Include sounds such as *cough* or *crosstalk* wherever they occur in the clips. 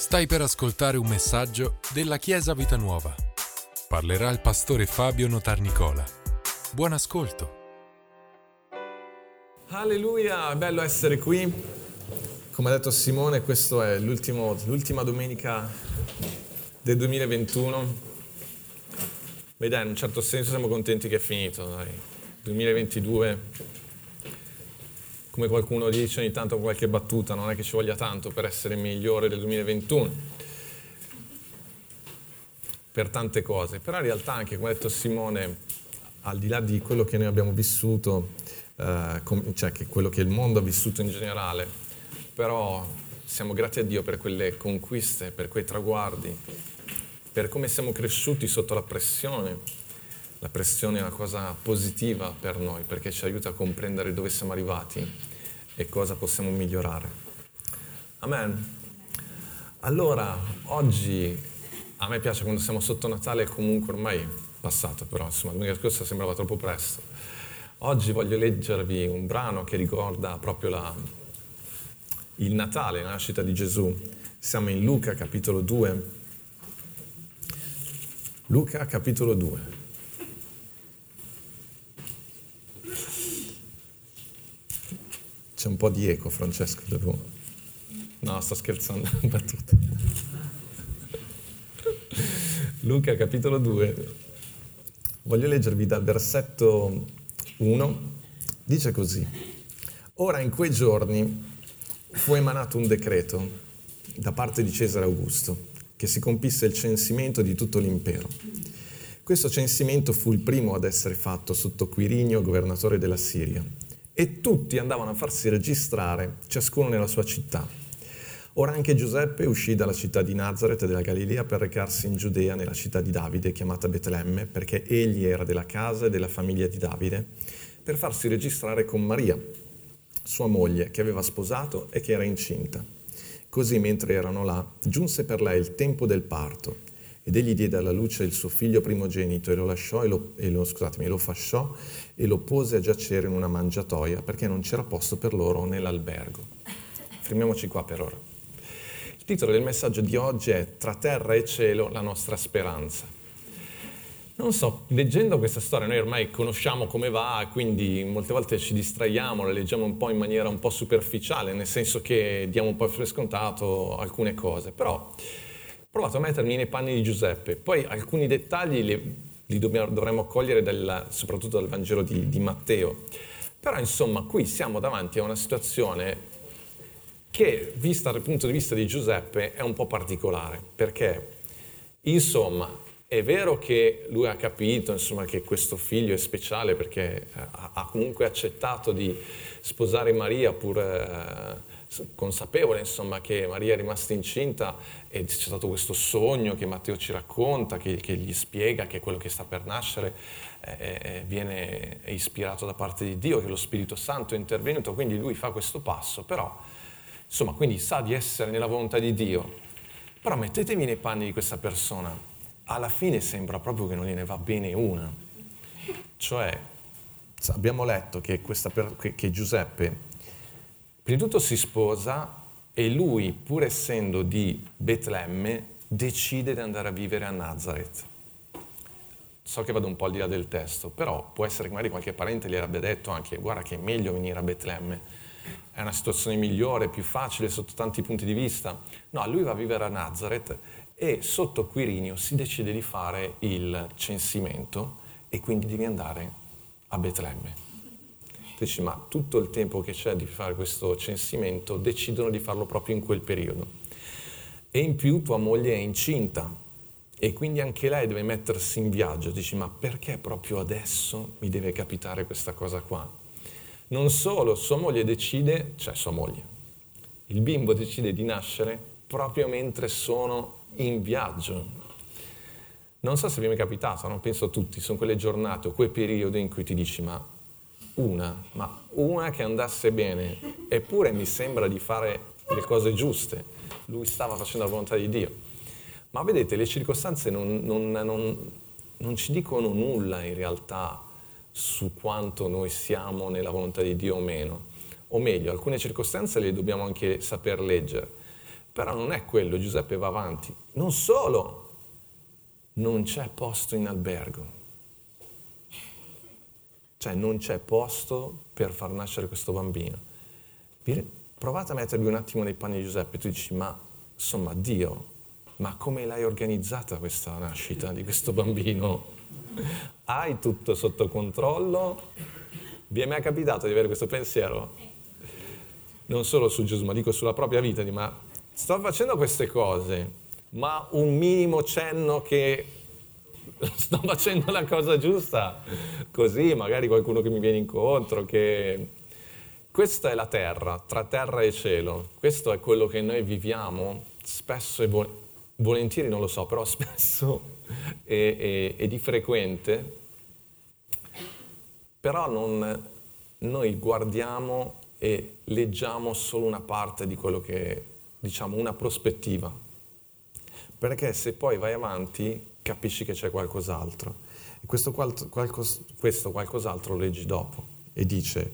Stai per ascoltare un messaggio della Chiesa Vita Nuova. Parlerà il pastore Fabio Notarnicola. Buon ascolto. Alleluia, è bello essere qui. Come ha detto Simone, questa è l'ultima domenica del 2021. Beh dai, in un certo senso siamo contenti che è finito, dai. 2022 come qualcuno dice ogni tanto qualche battuta, non è che ci voglia tanto per essere migliore del 2021, per tante cose, però in realtà anche, come ha detto Simone, al di là di quello che noi abbiamo vissuto, eh, com- cioè che quello che il mondo ha vissuto in generale, però siamo grati a Dio per quelle conquiste, per quei traguardi, per come siamo cresciuti sotto la pressione. La pressione è una cosa positiva per noi perché ci aiuta a comprendere dove siamo arrivati e cosa possiamo migliorare. Amen. Allora, oggi a me piace quando siamo sotto Natale, comunque ormai passato, però insomma, domenica scorsa sembrava troppo presto. Oggi voglio leggervi un brano che ricorda proprio la, il Natale, la nascita di Gesù. Siamo in Luca capitolo 2. Luca capitolo 2. C'è un po' di eco, Francesco, devo... No, sto scherzando, *laughs* battuta. Luca, capitolo 2. Voglio leggervi dal versetto 1. Dice così. Ora in quei giorni fu emanato un decreto da parte di Cesare Augusto che si compisse il censimento di tutto l'impero. Questo censimento fu il primo ad essere fatto sotto Quirinio, governatore della Siria e tutti andavano a farsi registrare, ciascuno nella sua città. Ora anche Giuseppe uscì dalla città di Nazareth della Galilea per recarsi in Giudea, nella città di Davide, chiamata Betlemme, perché egli era della casa e della famiglia di Davide, per farsi registrare con Maria, sua moglie, che aveva sposato e che era incinta. Così mentre erano là, giunse per lei il tempo del parto ed egli diede alla luce il suo figlio primogenito e lo lasciò e lo, e lo, scusatemi, lo fasciò e lo pose a giacere in una mangiatoia perché non c'era posto per loro nell'albergo. Fermiamoci qua per ora. Il titolo del messaggio di oggi è Tra terra e cielo la nostra speranza. Non so, leggendo questa storia noi ormai conosciamo come va, quindi molte volte ci distraiamo, la leggiamo un po' in maniera un po' superficiale, nel senso che diamo un po' per scontato alcune cose, però provato a mettermi nei panni di Giuseppe. Poi alcuni dettagli li, li dovremmo cogliere dal, soprattutto dal Vangelo di, di Matteo. Però insomma qui siamo davanti a una situazione che, vista dal punto di vista di Giuseppe, è un po' particolare, perché insomma è vero che lui ha capito insomma, che questo figlio è speciale perché ha, ha comunque accettato di sposare Maria pur eh, consapevole insomma, che Maria è rimasta incinta e c'è stato questo sogno che Matteo ci racconta, che, che gli spiega che quello che sta per nascere eh, viene ispirato da parte di Dio, che lo Spirito Santo è intervenuto, quindi lui fa questo passo, però insomma quindi sa di essere nella volontà di Dio, però mettetevi nei panni di questa persona, alla fine sembra proprio che non gliene va bene una, cioè abbiamo letto che, per, che Giuseppe Prima di tutto si sposa e lui, pur essendo di Betlemme, decide di andare a vivere a Nazareth. So che vado un po' al di là del testo, però può essere che magari qualche parente gli abbia detto anche guarda che è meglio venire a Betlemme, è una situazione migliore, più facile sotto tanti punti di vista. No, lui va a vivere a Nazareth e sotto Quirinio si decide di fare il censimento e quindi devi andare a Betlemme dici ma tutto il tempo che c'è di fare questo censimento decidono di farlo proprio in quel periodo. E in più tua moglie è incinta e quindi anche lei deve mettersi in viaggio. Dici ma perché proprio adesso mi deve capitare questa cosa qua? Non solo, sua moglie decide, cioè sua moglie, il bimbo decide di nascere proprio mentre sono in viaggio. Non so se vi è mai capitato, non penso a tutti, sono quelle giornate o quei periodi in cui ti dici ma una, ma una che andasse bene, eppure mi sembra di fare le cose giuste. Lui stava facendo la volontà di Dio. Ma vedete, le circostanze non, non, non, non ci dicono nulla in realtà su quanto noi siamo nella volontà di Dio o meno. O meglio, alcune circostanze le dobbiamo anche saper leggere. Però non è quello, Giuseppe va avanti. Non solo, non c'è posto in albergo. Cioè non c'è posto per far nascere questo bambino. Provate a mettervi un attimo nei panni di Giuseppe, tu dici, ma insomma, Dio, ma come l'hai organizzata questa nascita di questo bambino? Hai tutto sotto controllo? Vi è mai capitato di avere questo pensiero? Non solo su Gesù, ma dico sulla propria vita, di ma sto facendo queste cose, ma un minimo cenno che *laughs* sto facendo la cosa giusta, così magari qualcuno che mi viene incontro, che questa è la terra, tra terra e cielo, questo è quello che noi viviamo spesso e volentieri, non lo so, però *laughs* spesso e, e, e di frequente, però non, noi guardiamo e leggiamo solo una parte di quello che, diciamo, una prospettiva. Perché se poi vai avanti capisci che c'è qualcos'altro. E questo, qualcos, questo qualcos'altro lo leggi dopo. E dice,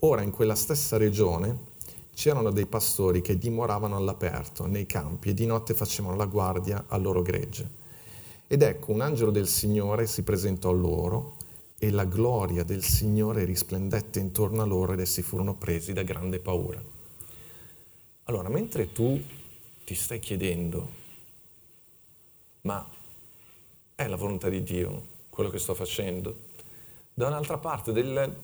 ora in quella stessa regione c'erano dei pastori che dimoravano all'aperto, nei campi, e di notte facevano la guardia al loro gregge. Ed ecco, un angelo del Signore si presentò loro e la gloria del Signore risplendette intorno a loro ed essi furono presi da grande paura. Allora, mentre tu ti stai chiedendo, ma è la volontà di Dio quello che sto facendo? Da un'altra parte del,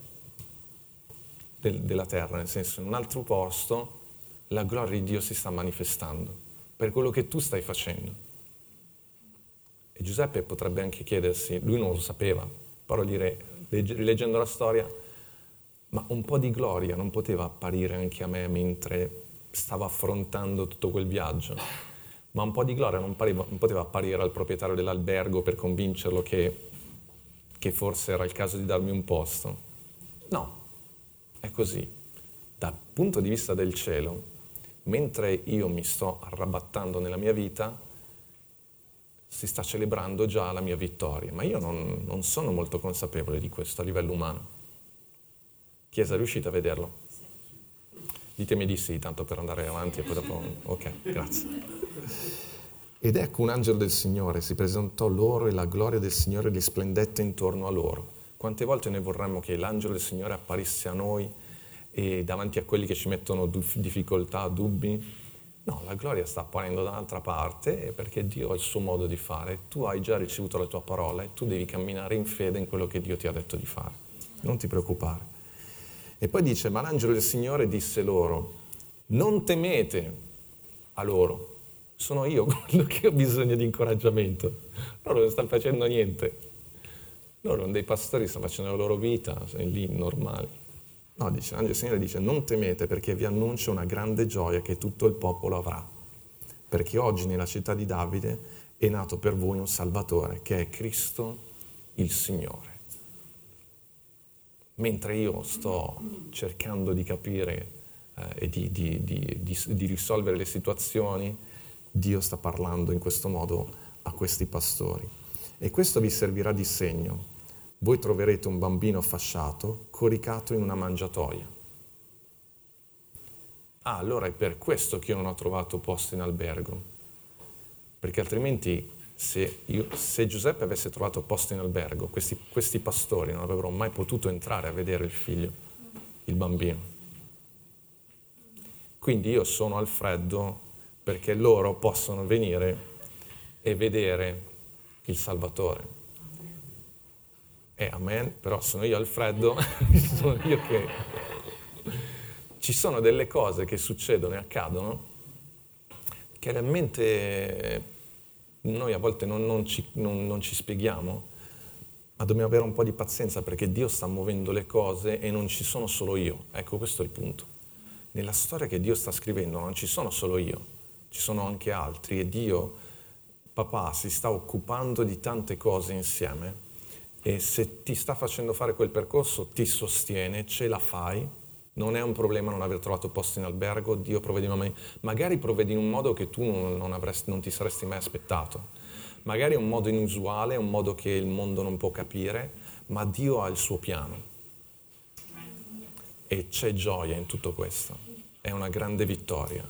del, della terra, nel senso in un altro posto, la gloria di Dio si sta manifestando per quello che tu stai facendo. E Giuseppe potrebbe anche chiedersi, lui non lo sapeva, però dire, rileggendo la storia, ma un po' di gloria non poteva apparire anche a me mentre stavo affrontando tutto quel viaggio, ma un po' di gloria non, pariva, non poteva apparire al proprietario dell'albergo per convincerlo che, che forse era il caso di darmi un posto. No, è così. Dal punto di vista del cielo, mentre io mi sto arrabattando nella mia vita, si sta celebrando già la mia vittoria, ma io non, non sono molto consapevole di questo a livello umano. Chiesa, riuscite a vederlo? Ditemi di sì, tanto per andare avanti e poi dopo... Ok, grazie. Ed ecco un angelo del Signore si presentò loro e la gloria del Signore risplendette intorno a loro. Quante volte noi vorremmo che l'angelo del Signore apparisse a noi e davanti a quelli che ci mettono difficoltà, dubbi, No, la gloria sta apparendo da un'altra parte perché Dio ha il suo modo di fare. Tu hai già ricevuto la tua parola e tu devi camminare in fede in quello che Dio ti ha detto di fare. Non ti preoccupare. E poi dice, ma l'angelo del Signore disse loro, non temete a loro, sono io *laughs* quello che ho bisogno di incoraggiamento. Loro non stanno facendo niente. Loro sono dei pastori, stanno facendo la loro vita, sono lì normali. No, dice, l'angelo del Signore dice, non temete perché vi annuncio una grande gioia che tutto il popolo avrà, perché oggi nella città di Davide è nato per voi un Salvatore, che è Cristo il Signore. Mentre io sto cercando di capire eh, e di, di, di, di risolvere le situazioni, Dio sta parlando in questo modo a questi pastori. E questo vi servirà di segno voi troverete un bambino fasciato coricato in una mangiatoia. Ah, allora è per questo che io non ho trovato posto in albergo, perché altrimenti se, io, se Giuseppe avesse trovato posto in albergo, questi, questi pastori non avrebbero mai potuto entrare a vedere il figlio, il bambino. Quindi io sono al freddo perché loro possono venire e vedere il Salvatore. Eh, amen, però sono io al freddo, *laughs* sono io che... Ci sono delle cose che succedono e accadono che realmente noi a volte non, non, ci, non, non ci spieghiamo, ma dobbiamo avere un po' di pazienza perché Dio sta muovendo le cose e non ci sono solo io. Ecco, questo è il punto. Nella storia che Dio sta scrivendo non ci sono solo io, ci sono anche altri e Dio, papà, si sta occupando di tante cose insieme e se ti sta facendo fare quel percorso ti sostiene, ce la fai, non è un problema non aver trovato posto in albergo, Dio provvede un magari provvede in un modo che tu non, avresti, non ti saresti mai aspettato, magari è un modo inusuale, un modo che il mondo non può capire, ma Dio ha il suo piano. E c'è gioia in tutto questo, è una grande vittoria,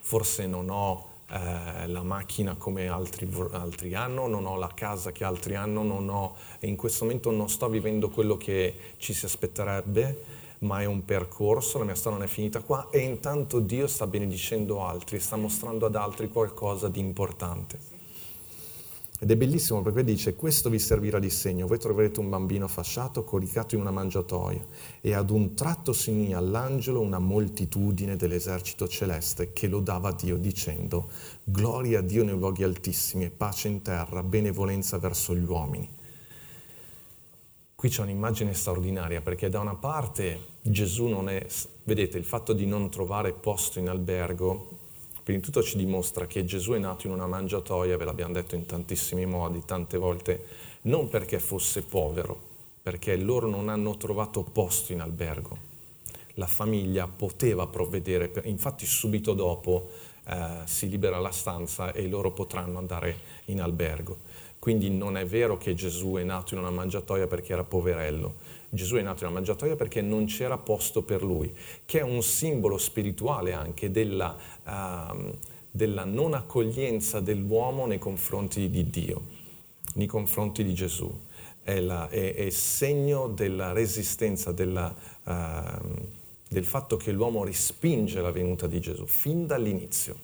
forse non ho eh, la macchina come altri, altri, hanno, non ho la casa che altri hanno, non ho, in questo momento non sto vivendo quello che ci si aspetterebbe, ma è un percorso, la mia storia non è finita qua e intanto Dio sta benedicendo altri, sta mostrando ad altri qualcosa di importante. Ed è bellissimo perché dice, questo vi servirà di segno, voi troverete un bambino fasciato, coricato in una mangiatoia, e ad un tratto si unì all'angelo una moltitudine dell'esercito celeste che lodava Dio dicendo, gloria a Dio nei luoghi altissimi e pace in terra, benevolenza verso gli uomini. Qui c'è un'immagine straordinaria perché da una parte Gesù non è, vedete, il fatto di non trovare posto in albergo Prima di tutto ci dimostra che Gesù è nato in una mangiatoia, ve l'abbiamo detto in tantissimi modi, tante volte, non perché fosse povero, perché loro non hanno trovato posto in albergo. La famiglia poteva provvedere, infatti subito dopo eh, si libera la stanza e loro potranno andare in albergo. Quindi non è vero che Gesù è nato in una mangiatoia perché era poverello. Gesù è nato in una mangiatoia perché non c'era posto per lui, che è un simbolo spirituale anche della, uh, della non accoglienza dell'uomo nei confronti di Dio, nei confronti di Gesù. È, la, è, è segno della resistenza, della, uh, del fatto che l'uomo respinge la venuta di Gesù fin dall'inizio,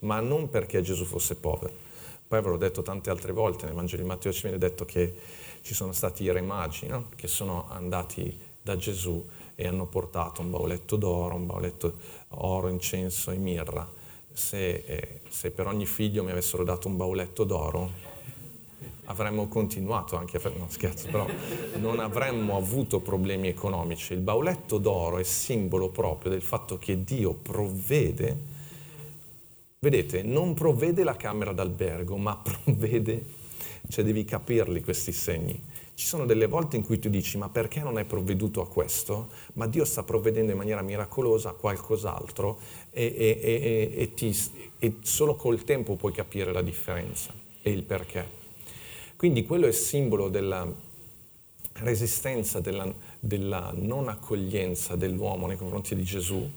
ma non perché Gesù fosse povero poi avrò detto tante altre volte, nel Vangelo di Matteo ci viene detto che ci sono stati i re magi no? che sono andati da Gesù e hanno portato un bauletto d'oro, un bauletto oro, incenso e mirra. Se, eh, se per ogni figlio mi avessero dato un bauletto d'oro, avremmo continuato anche a fare, no scherzo, però non avremmo avuto problemi economici. Il bauletto d'oro è simbolo proprio del fatto che Dio provvede Vedete, non provvede la camera d'albergo, ma *laughs* provvede, cioè devi capirli questi segni. Ci sono delle volte in cui tu dici, ma perché non hai provveduto a questo? Ma Dio sta provvedendo in maniera miracolosa a qualcos'altro e, e, e, e ti, solo col tempo puoi capire la differenza e il perché. Quindi quello è simbolo della resistenza, della, della non accoglienza dell'uomo nei confronti di Gesù,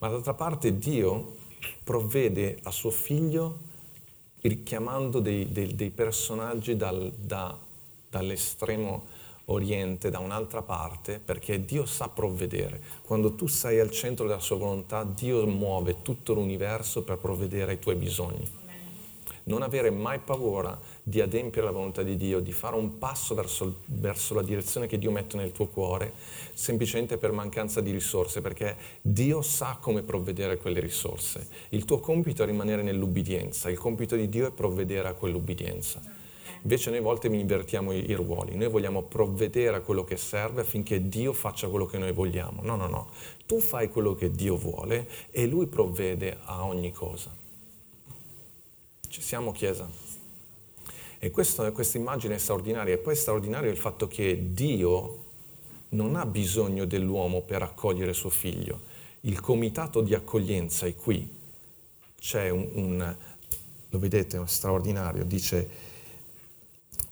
ma d'altra parte Dio provvede a suo figlio richiamando dei, dei, dei personaggi dal, da, dall'estremo oriente, da un'altra parte, perché Dio sa provvedere. Quando tu sei al centro della sua volontà, Dio muove tutto l'universo per provvedere ai tuoi bisogni non avere mai paura di adempiere la volontà di Dio, di fare un passo verso, verso, la direzione che Dio mette nel tuo cuore, semplicemente per mancanza di risorse, perché Dio sa come provvedere a quelle risorse. Il tuo compito è rimanere nell'ubbidienza, il compito di Dio è provvedere a quell'ubbidienza. Invece noi a volte invertiamo i, i ruoli, noi vogliamo provvedere a quello che serve affinché Dio faccia quello che noi vogliamo. No, no, no, tu fai quello che Dio vuole e Lui provvede a ogni cosa. Ci siamo Chiesa? E questa immagine è straordinaria. E poi è straordinario il fatto che Dio non ha bisogno dell'uomo per accogliere suo figlio. Il comitato di accoglienza è qui. C'è un, un lo vedete, è straordinario, dice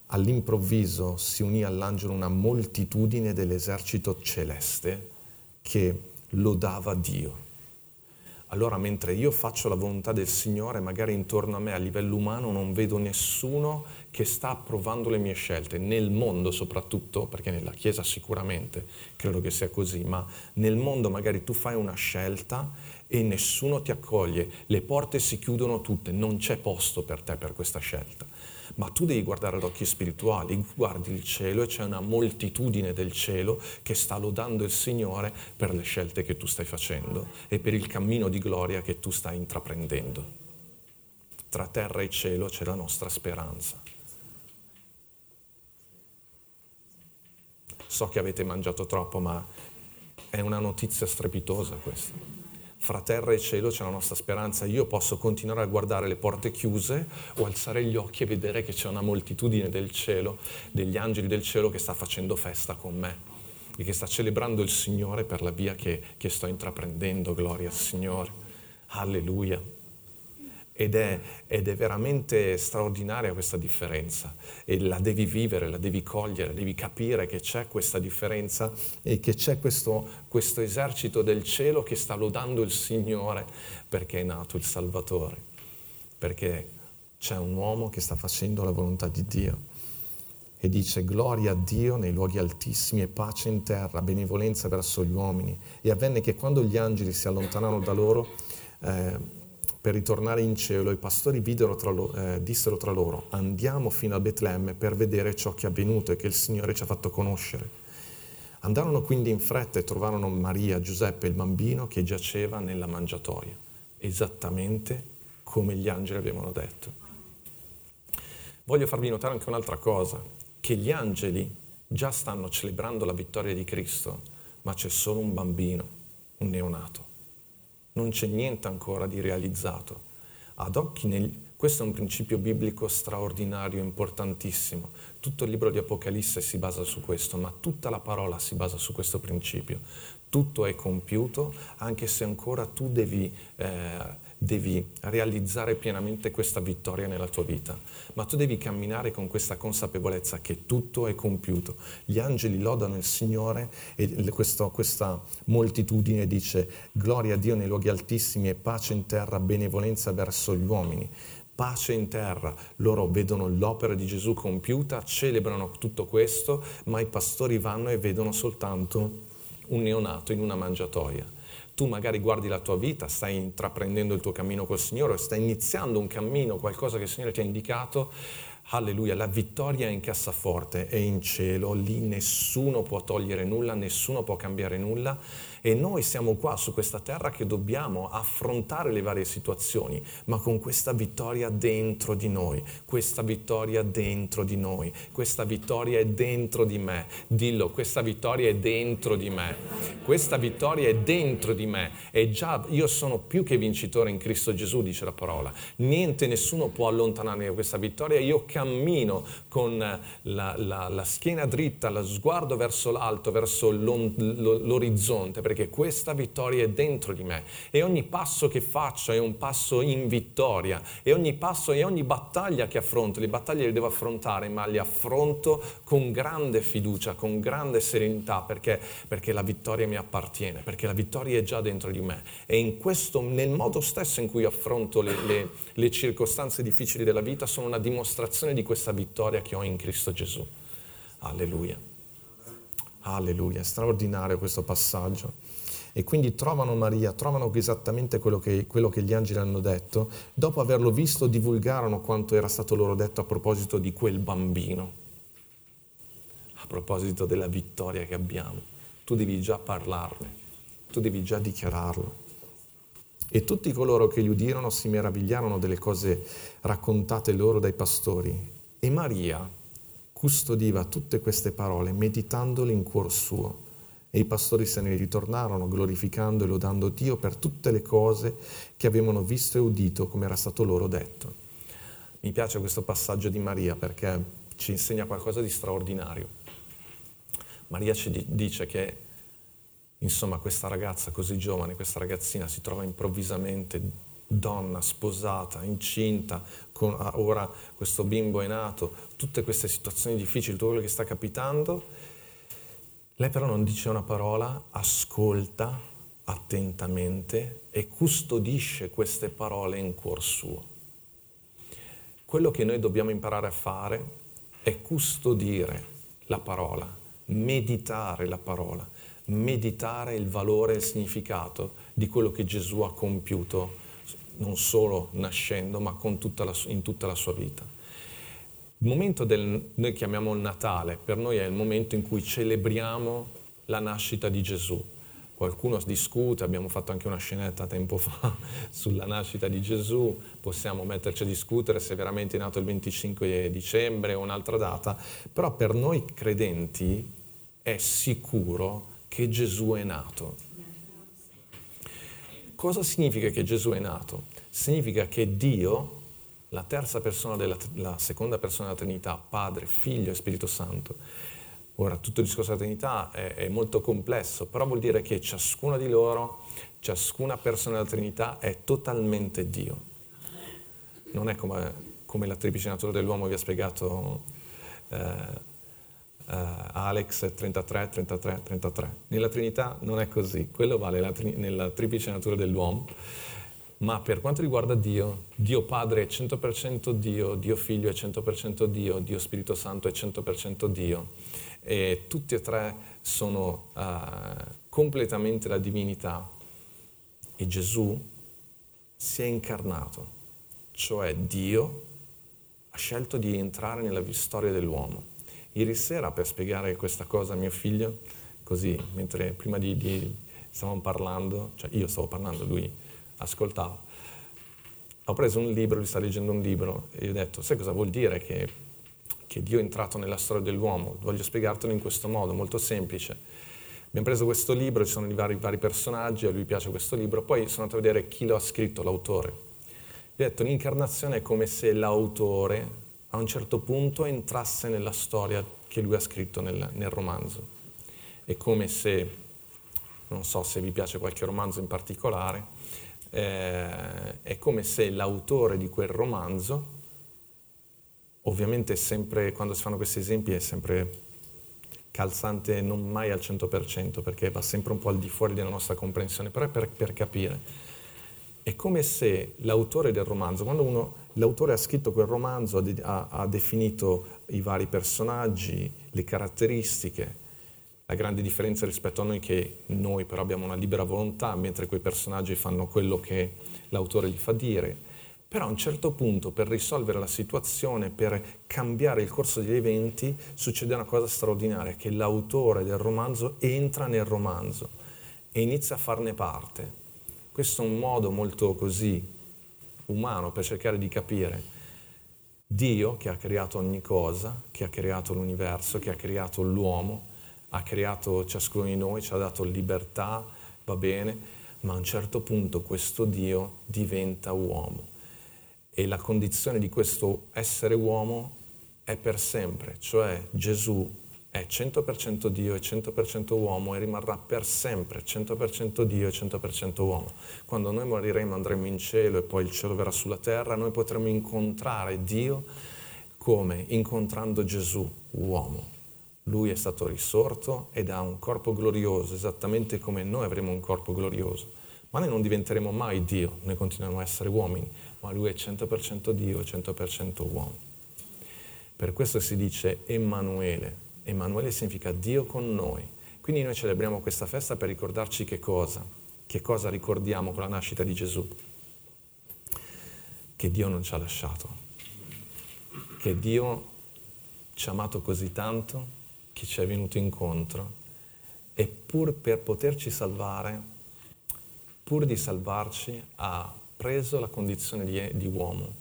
all'improvviso si unì all'angelo una moltitudine dell'esercito celeste che lodava Dio. Allora mentre io faccio la volontà del Signore, magari intorno a me a livello umano non vedo nessuno che sta approvando le mie scelte, nel mondo soprattutto, perché nella Chiesa sicuramente credo che sia così, ma nel mondo magari tu fai una scelta e nessuno ti accoglie, le porte si chiudono tutte, non c'è posto per te per questa scelta ma tu devi guardare ad occhi spirituali, guardi il cielo e c'è una moltitudine del cielo che sta lodando il Signore per le scelte che tu stai facendo e per il cammino di gloria che tu stai intraprendendo. Tra terra e cielo c'è la nostra speranza. So che avete mangiato troppo, ma è una notizia strepitosa questa fra terra e cielo c'è la nostra speranza. Io posso continuare a guardare le porte chiuse o alzare gli occhi e vedere che c'è una moltitudine del cielo, degli angeli del cielo che sta facendo festa con me e che sta celebrando il Signore per la via che, che sto intraprendendo. Gloria al Signore. Alleluia. Ed è, ed è, veramente straordinaria questa differenza e la devi vivere, la devi cogliere, devi capire che c'è questa differenza e che c'è questo, questo esercito del cielo che sta lodando il Signore perché è nato il Salvatore, perché c'è un uomo che sta facendo la volontà di Dio e dice gloria a Dio nei luoghi altissimi e pace in terra, benevolenza verso gli uomini. E avvenne che quando gli angeli si allontanarono da loro, eh, per ritornare in cielo, i pastori tra lo, eh, dissero tra loro, andiamo fino a Betlemme per vedere ciò che è avvenuto e che il Signore ci ha fatto conoscere. Andarono quindi in fretta e trovarono Maria, Giuseppe e il bambino che giaceva nella mangiatoia, esattamente come gli angeli avevano detto. Voglio farvi notare anche un'altra cosa, che gli angeli già stanno celebrando la vittoria di Cristo, ma c'è solo un bambino, un neonato non c'è niente ancora di realizzato. Ad occhi nel... Questo è un principio biblico straordinario, importantissimo. Tutto il libro di Apocalisse si basa su questo, ma tutta la parola si basa su questo principio. Tutto è compiuto, anche se ancora tu devi eh, devi realizzare pienamente questa vittoria nella tua vita, ma tu devi camminare con questa consapevolezza che tutto è compiuto. Gli angeli lodano il Signore e questo, questa moltitudine dice gloria a Dio nei luoghi altissimi e pace in terra, benevolenza verso gli uomini pace in terra. Loro vedono l'opera di Gesù compiuta, celebrano tutto questo, ma i pastori vanno e vedono soltanto un neonato in una mangiatoia tu magari guardi la tua vita, stai intraprendendo il tuo cammino col Signore, stai iniziando un cammino, qualcosa che il Signore ti ha indicato, alleluia, la vittoria è in cassaforte, è in cielo, lì nessuno può togliere nulla, nessuno può cambiare nulla e noi siamo qua su questa terra che dobbiamo affrontare le varie situazioni, ma con questa vittoria dentro di noi, questa vittoria dentro di noi, questa vittoria è dentro di me. Dillo, questa vittoria è dentro di me. Questa vittoria è dentro di me. E già io sono più che vincitore in Cristo Gesù, dice la parola. Niente, nessuno può allontanarmi da questa vittoria. Io cammino con la, la, la schiena dritta, lo sguardo verso l'alto, verso l'orizzonte perché questa vittoria è dentro di me e ogni passo che faccio è un passo in vittoria e ogni passo e ogni battaglia che affronto, le battaglie le devo affrontare, ma le affronto con grande fiducia, con grande serenità, perché, perché la vittoria mi appartiene, perché la vittoria è già dentro di me e in questo, nel modo stesso in cui affronto le, le, le circostanze difficili della vita, sono una dimostrazione di questa vittoria che ho in Cristo Gesù. Alleluia. Alleluia, straordinario questo passaggio. E quindi trovano Maria, trovano esattamente quello che, quello che, gli angeli hanno detto. Dopo averlo visto, divulgarono quanto era stato loro detto a proposito di quel bambino, a proposito della vittoria che abbiamo. Tu devi già parlarne, tu devi già dichiararlo. E tutti coloro che gli udirono si meravigliarono delle cose raccontate loro dai pastori. E Maria, custodiva tutte queste parole meditandole in cuor suo. E i pastori se ne ritornarono glorificando e lodando Dio per tutte le cose che avevano visto e udito come era stato loro detto. Mi piace questo passaggio di Maria perché ci insegna qualcosa di straordinario. Maria ci dice che, insomma, questa ragazza così giovane, questa ragazzina si trova improvvisamente donna sposata, incinta, con, ah, ora questo bimbo è nato, tutte queste situazioni difficili, tutto quello che sta capitando, lei però non dice una parola, ascolta attentamente e custodisce queste parole in cuor suo. Quello che noi dobbiamo imparare a fare è custodire la parola, meditare la parola, meditare il valore e il significato di quello che Gesù ha compiuto non solo nascendo, ma tutta la, in tutta la sua vita. Il momento del, noi chiamiamo il Natale, per noi è il momento in cui celebriamo la nascita di Gesù. Qualcuno discute, abbiamo fatto anche una scenetta tempo fa *laughs* sulla nascita di Gesù, possiamo metterci a discutere se veramente è nato il 25 dicembre o un'altra data, però per noi credenti è sicuro che Gesù è nato Cosa significa che Gesù è nato? Significa che Dio, la terza persona della la seconda persona della Trinità, Padre, Figlio e Spirito Santo, ora tutto il discorso della Trinità è, è molto complesso, però vuol dire che ciascuna di loro, ciascuna persona della Trinità è totalmente Dio. non è come, come la triplice natura dell'uomo vi ha spiegato eh, Alex 33, 33, 33. Nella Trinità non è così, quello vale la, nella triplice natura dell'uomo, ma per quanto riguarda Dio, Dio Padre è 100% Dio, Dio Figlio è 100% Dio, Dio Spirito Santo è 100% Dio e tutti e tre sono uh, completamente la divinità e Gesù si è incarnato, cioè Dio ha scelto di entrare nella storia dell'uomo. Ieri sera per spiegare questa cosa a mio figlio, così mentre prima di, di stavamo parlando, cioè io stavo parlando, lui ascoltava, ho preso un libro, lui sta leggendo un libro e gli ho detto, sai cosa vuol dire che, che Dio è entrato nella storia dell'uomo? Voglio spiegartelo in questo modo, molto semplice Abbiamo preso questo libro, ci sono i vari, vari, personaggi, a lui piace questo libro, poi sono andato a vedere chi lo ha scritto, l'autore. Gli ho detto, l'incarnazione è come se l'autore a un certo punto entrasse nella storia che lui ha scritto nel, nel romanzo. È come se, non so se vi piace qualche romanzo in particolare, eh, è come se l'autore di quel romanzo, ovviamente sempre, quando si fanno questi esempi è sempre calzante non mai al 100% perché va sempre un po' al di fuori della nostra comprensione, però è per, per capire. È come se l'autore del romanzo, quando uno, l'autore ha scritto quel romanzo, ha, ha, ha definito i vari personaggi, le caratteristiche, la grande differenza rispetto a noi è che noi però abbiamo una libera volontà, mentre quei personaggi fanno quello che l'autore gli fa dire però a un certo punto per risolvere la situazione, per cambiare il corso degli eventi, succede una cosa straordinaria, che l'autore del romanzo entra nel romanzo e inizia a farne parte. Questo è un modo molto così umano per cercare di capire Dio che ha creato ogni cosa, che ha creato l'universo, che ha creato l'uomo, ha creato ciascuno di noi, ci ha dato libertà, va bene, ma a un certo punto questo Dio diventa uomo. E la condizione di questo essere uomo è per sempre, cioè Gesù è 100% Dio e 100% uomo e rimarrà per sempre 100% Dio e 100% uomo. Quando noi moriremo andremo in cielo e poi il cielo verrà sulla terra, noi potremo incontrare Dio come? Incontrando Gesù, uomo. Lui è stato risorto ed ha un corpo glorioso, esattamente come noi avremo un corpo glorioso. Ma noi non diventeremo mai Dio, noi continueremo a essere uomini, ma lui è 100% Dio e 100% uomo. Per questo si dice Emanuele. Emanuele significa Dio con noi. Quindi noi celebriamo questa festa per ricordarci che cosa? Che cosa ricordiamo con la nascita di Gesù? Che Dio non ci ha lasciato, che Dio ci ha amato così tanto che ci è venuto incontro e pur per poterci salvare, pur di salvarci, ha preso la condizione di, di uomo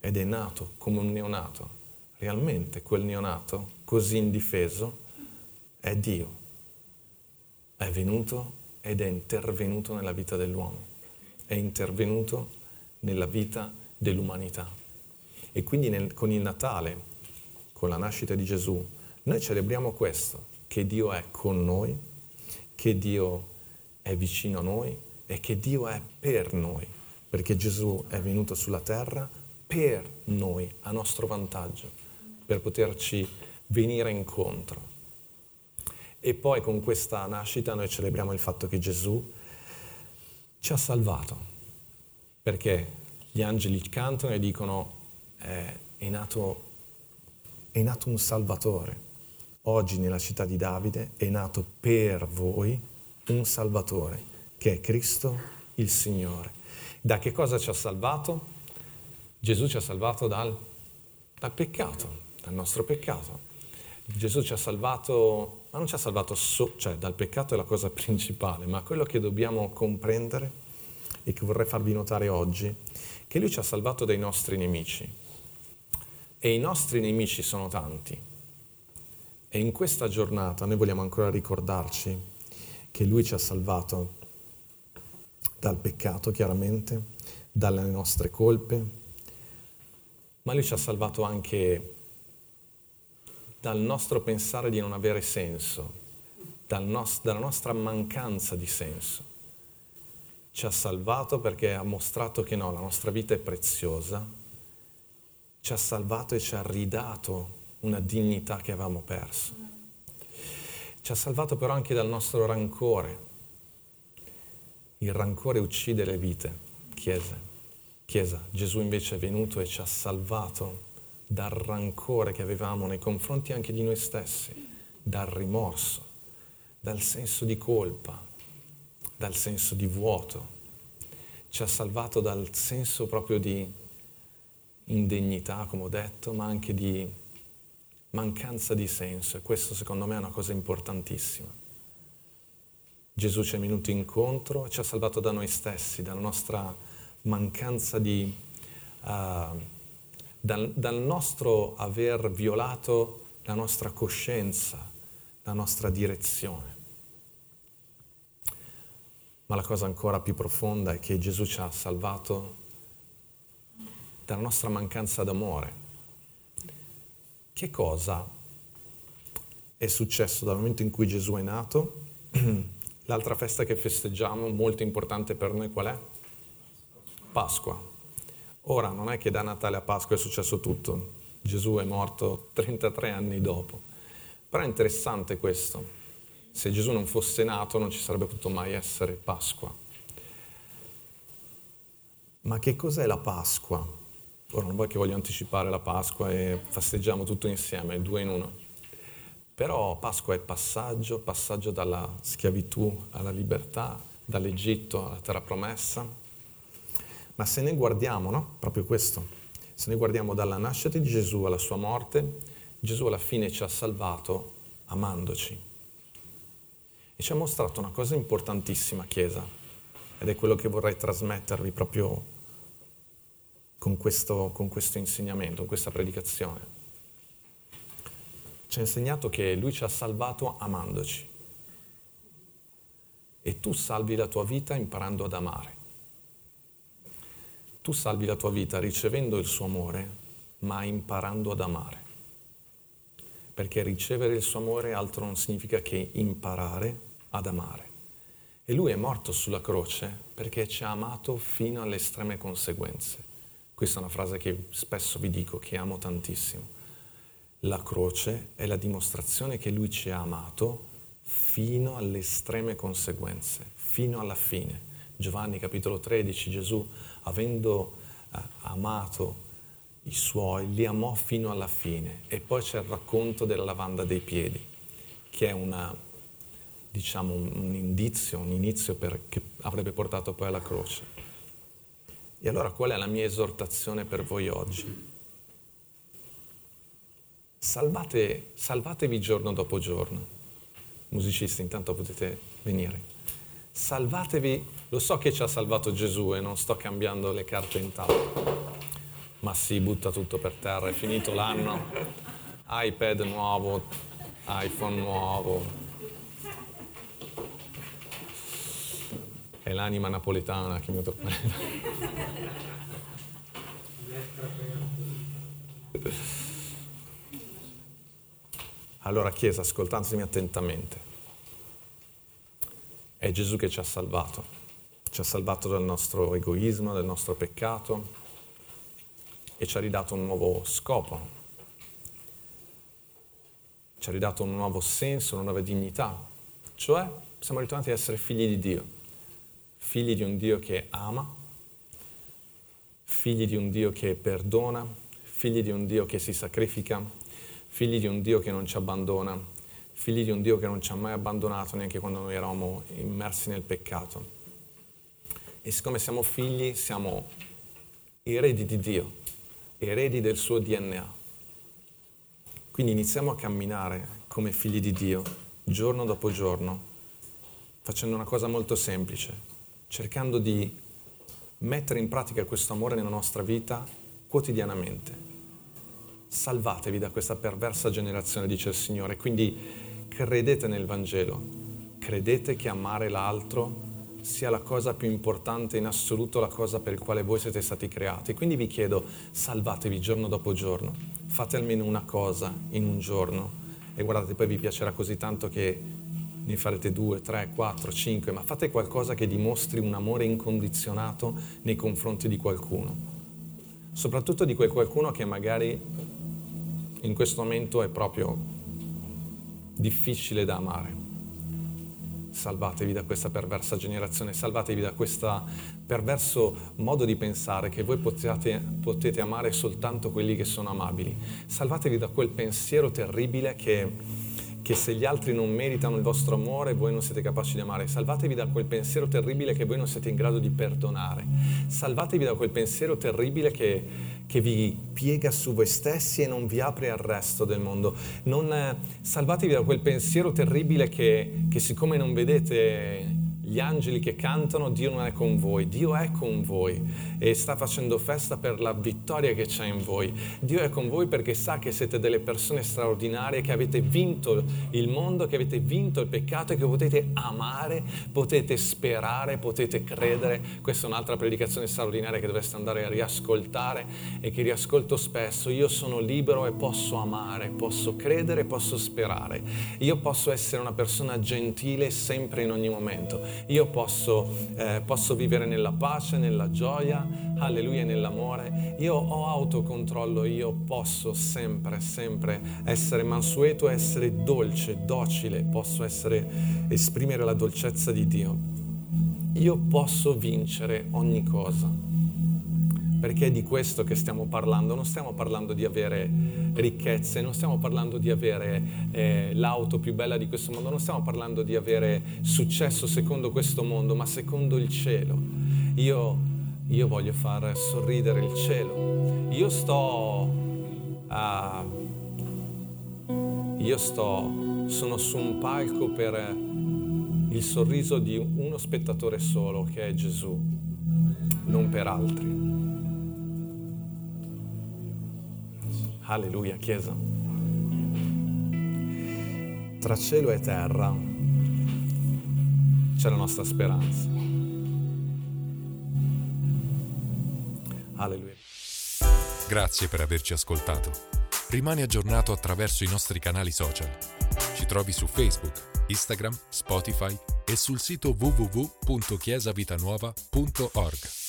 ed è nato come un neonato. Realmente quel neonato, così indifeso, è Dio. È venuto ed è intervenuto nella vita dell'uomo, è intervenuto nella vita dell'umanità. E quindi nel, con il Natale, con la nascita di Gesù, noi celebriamo questo, che Dio è con noi, che Dio è vicino a noi, è che Dio è per noi, perché Gesù è venuto sulla terra per noi, a nostro vantaggio, per poterci venire incontro. E poi con questa nascita noi celebriamo il fatto che Gesù ci ha salvato, perché gli angeli cantano e dicono eh, è, nato, è nato un Salvatore. Oggi nella città di Davide è nato per voi un Salvatore che è Cristo il Signore. Da che cosa ci ha salvato? Gesù ci ha salvato dal, dal peccato, dal nostro peccato. Gesù ci ha salvato, ma non ci ha salvato so, cioè dal peccato è la cosa *laughs* principale, ma quello che dobbiamo comprendere e che vorrei farvi notare oggi, che Lui ci ha salvato dai nostri nemici. E i nostri nemici sono tanti. E in questa giornata noi vogliamo ancora ricordarci che Lui ci ha salvato dal peccato chiaramente, dalle nostre colpe, ma lui ci ha salvato anche dal nostro pensare di non avere senso, dal nos- dalla nostra mancanza di senso. ci ha salvato perché ha mostrato che no, la nostra vita è preziosa, ci ha salvato e ci ha ridato una dignità che avevamo perso. Ci ha salvato però anche dal nostro rancore. Il rancore uccide le vite, Chiesa. Chiesa, Gesù invece è venuto e ci ha salvato dal rancore che avevamo nei confronti anche di noi stessi, dal rimorso, dal senso di colpa, dal senso di vuoto. Ci ha salvato dal senso proprio di indegnità, come ho detto, ma anche di mancanza di senso e questo secondo me è una cosa importantissima. Gesù ci è venuto incontro e ci ha salvato da noi stessi, dalla nostra mancanza di... Uh, dal, dal nostro aver violato la nostra coscienza, la nostra direzione. Ma la cosa ancora più profonda è che Gesù ci ha salvato dalla nostra mancanza d'amore. Che cosa è successo dal momento in cui Gesù è nato? *clears throat* L'altra festa che festeggiamo, molto importante per noi, qual è? Pasqua. Ora non è che da Natale a Pasqua è successo tutto, Gesù è morto 33 anni dopo. Però è interessante questo. Se Gesù non fosse nato non ci sarebbe potuto mai essere Pasqua. Ma che cos'è la Pasqua? Ora non vuoi che voglio anticipare la Pasqua e festeggiamo tutto insieme, due in uno. Però Pasqua è passaggio, passaggio dalla schiavitù alla libertà, dall'Egitto alla terra promessa. Ma se ne guardiamo, no? Proprio questo. Se ne guardiamo dalla nascita di Gesù alla sua morte, Gesù alla fine ci ha salvato amandoci. E ci ha mostrato una cosa importantissima, Chiesa, ed è quello che vorrei trasmettervi proprio con questo, con questo insegnamento, con questa predicazione. Ci ha insegnato che Lui ci ha salvato amandoci. E tu salvi la tua vita imparando ad amare. Tu salvi la tua vita ricevendo il suo amore, ma imparando ad amare. Perché ricevere il suo amore altro non significa che imparare ad amare. E lui è morto sulla croce perché ci ha amato fino alle estreme conseguenze. Questa è una frase che spesso vi dico, che amo tantissimo. La croce è la dimostrazione che Lui ci ha amato fino alle estreme conseguenze, fino alla fine. Giovanni capitolo 13, Gesù, avendo eh, amato i suoi, li amò fino alla fine. E poi c'è il racconto della lavanda dei piedi, che è una, diciamo, un indizio, un inizio per, che avrebbe portato poi alla croce. E allora qual è la mia esortazione per voi oggi? Salvate, salvatevi giorno dopo giorno. Musicisti, intanto potete venire. Salvatevi, lo so che ci ha salvato Gesù e non sto cambiando le carte in tavola, ma si butta tutto per terra, è finito l'anno, iPad nuovo, iPhone nuovo, è l'anima napoletana che mi tormenta. Allora Chiesa, ascoltatemi attentamente, è Gesù che ci ha salvato, ci ha salvato dal nostro egoismo, dal nostro peccato e ci ha ridato un nuovo scopo, ci ha ridato un nuovo senso, una nuova dignità, cioè siamo ritornati ad essere figli di Dio. Figli di un Dio che ama, figli di un Dio che perdona, figli di un Dio che si sacrifica, figli di un Dio che non ci abbandona, figli di un Dio che non ci ha mai abbandonato neanche quando noi eravamo immersi nel peccato. E siccome siamo figli, siamo eredi di Dio, eredi del suo DNA. Quindi iniziamo a camminare come figli di Dio, giorno dopo giorno, facendo una cosa molto semplice, cercando di mettere in pratica questo amore nella nostra vita quotidianamente. Salvatevi da questa perversa generazione, dice il Signore. Quindi credete nel Vangelo, credete che amare l'altro sia la cosa più importante in assoluto, la cosa per la quale voi siete stati creati. Quindi vi chiedo, salvatevi giorno dopo giorno, fate almeno una cosa in un giorno. E guardate, poi vi piacerà così tanto che ne farete due, tre, quattro, cinque, ma fate qualcosa che dimostri un amore incondizionato nei confronti di qualcuno, soprattutto di quel qualcuno che magari in questo momento è proprio difficile da amare. Salvatevi da questa perversa generazione, salvatevi da questo perverso modo di pensare che voi potete, potete amare soltanto quelli che sono amabili. Salvatevi da quel pensiero terribile che che se gli altri non meritano il vostro amore, voi non siete capaci di amare. Salvatevi da quel pensiero terribile che voi non siete in grado di perdonare. Salvatevi da quel pensiero terribile che, che vi piega su voi stessi e non vi apre al resto del mondo. Non, eh, salvatevi da quel pensiero terribile che, che siccome non vedete gli angeli che cantano, Dio non è con voi, Dio è con voi e sta facendo festa per la vittoria che c'è in voi. Dio è con voi perché sa che siete delle persone straordinarie, che avete vinto il mondo, che avete vinto il peccato e che potete amare, potete sperare, potete credere. Questa è un'altra predicazione straordinaria che dovreste andare a riascoltare e che riascolto spesso. Io sono libero e posso amare, posso credere, posso sperare. Io posso essere una persona gentile sempre in ogni momento io posso, eh, posso vivere nella pace, nella gioia, alleluia, nell'amore. Io ho autocontrollo, io posso sempre, sempre essere mansueto, essere dolce, docile, posso essere, esprimere la dolcezza di Dio. Io posso vincere ogni cosa perché è di questo che stiamo parlando, non stiamo parlando di avere ricchezze, non stiamo parlando di avere eh, l'auto più bella di questo mondo, non stiamo parlando di avere successo secondo questo mondo, ma secondo il cielo. Io, io voglio far sorridere il cielo. Io sto, uh, io sto, sono su un palco per il sorriso di uno spettatore solo, che è Gesù, non per altri. Alleluia, Chiesa. Tra cielo e terra c'è la nostra speranza. Alleluia. Grazie per averci ascoltato. Rimani aggiornato attraverso i nostri canali social. Ci trovi su Facebook, Instagram, Spotify e sul sito www.chiesavitanuova.org.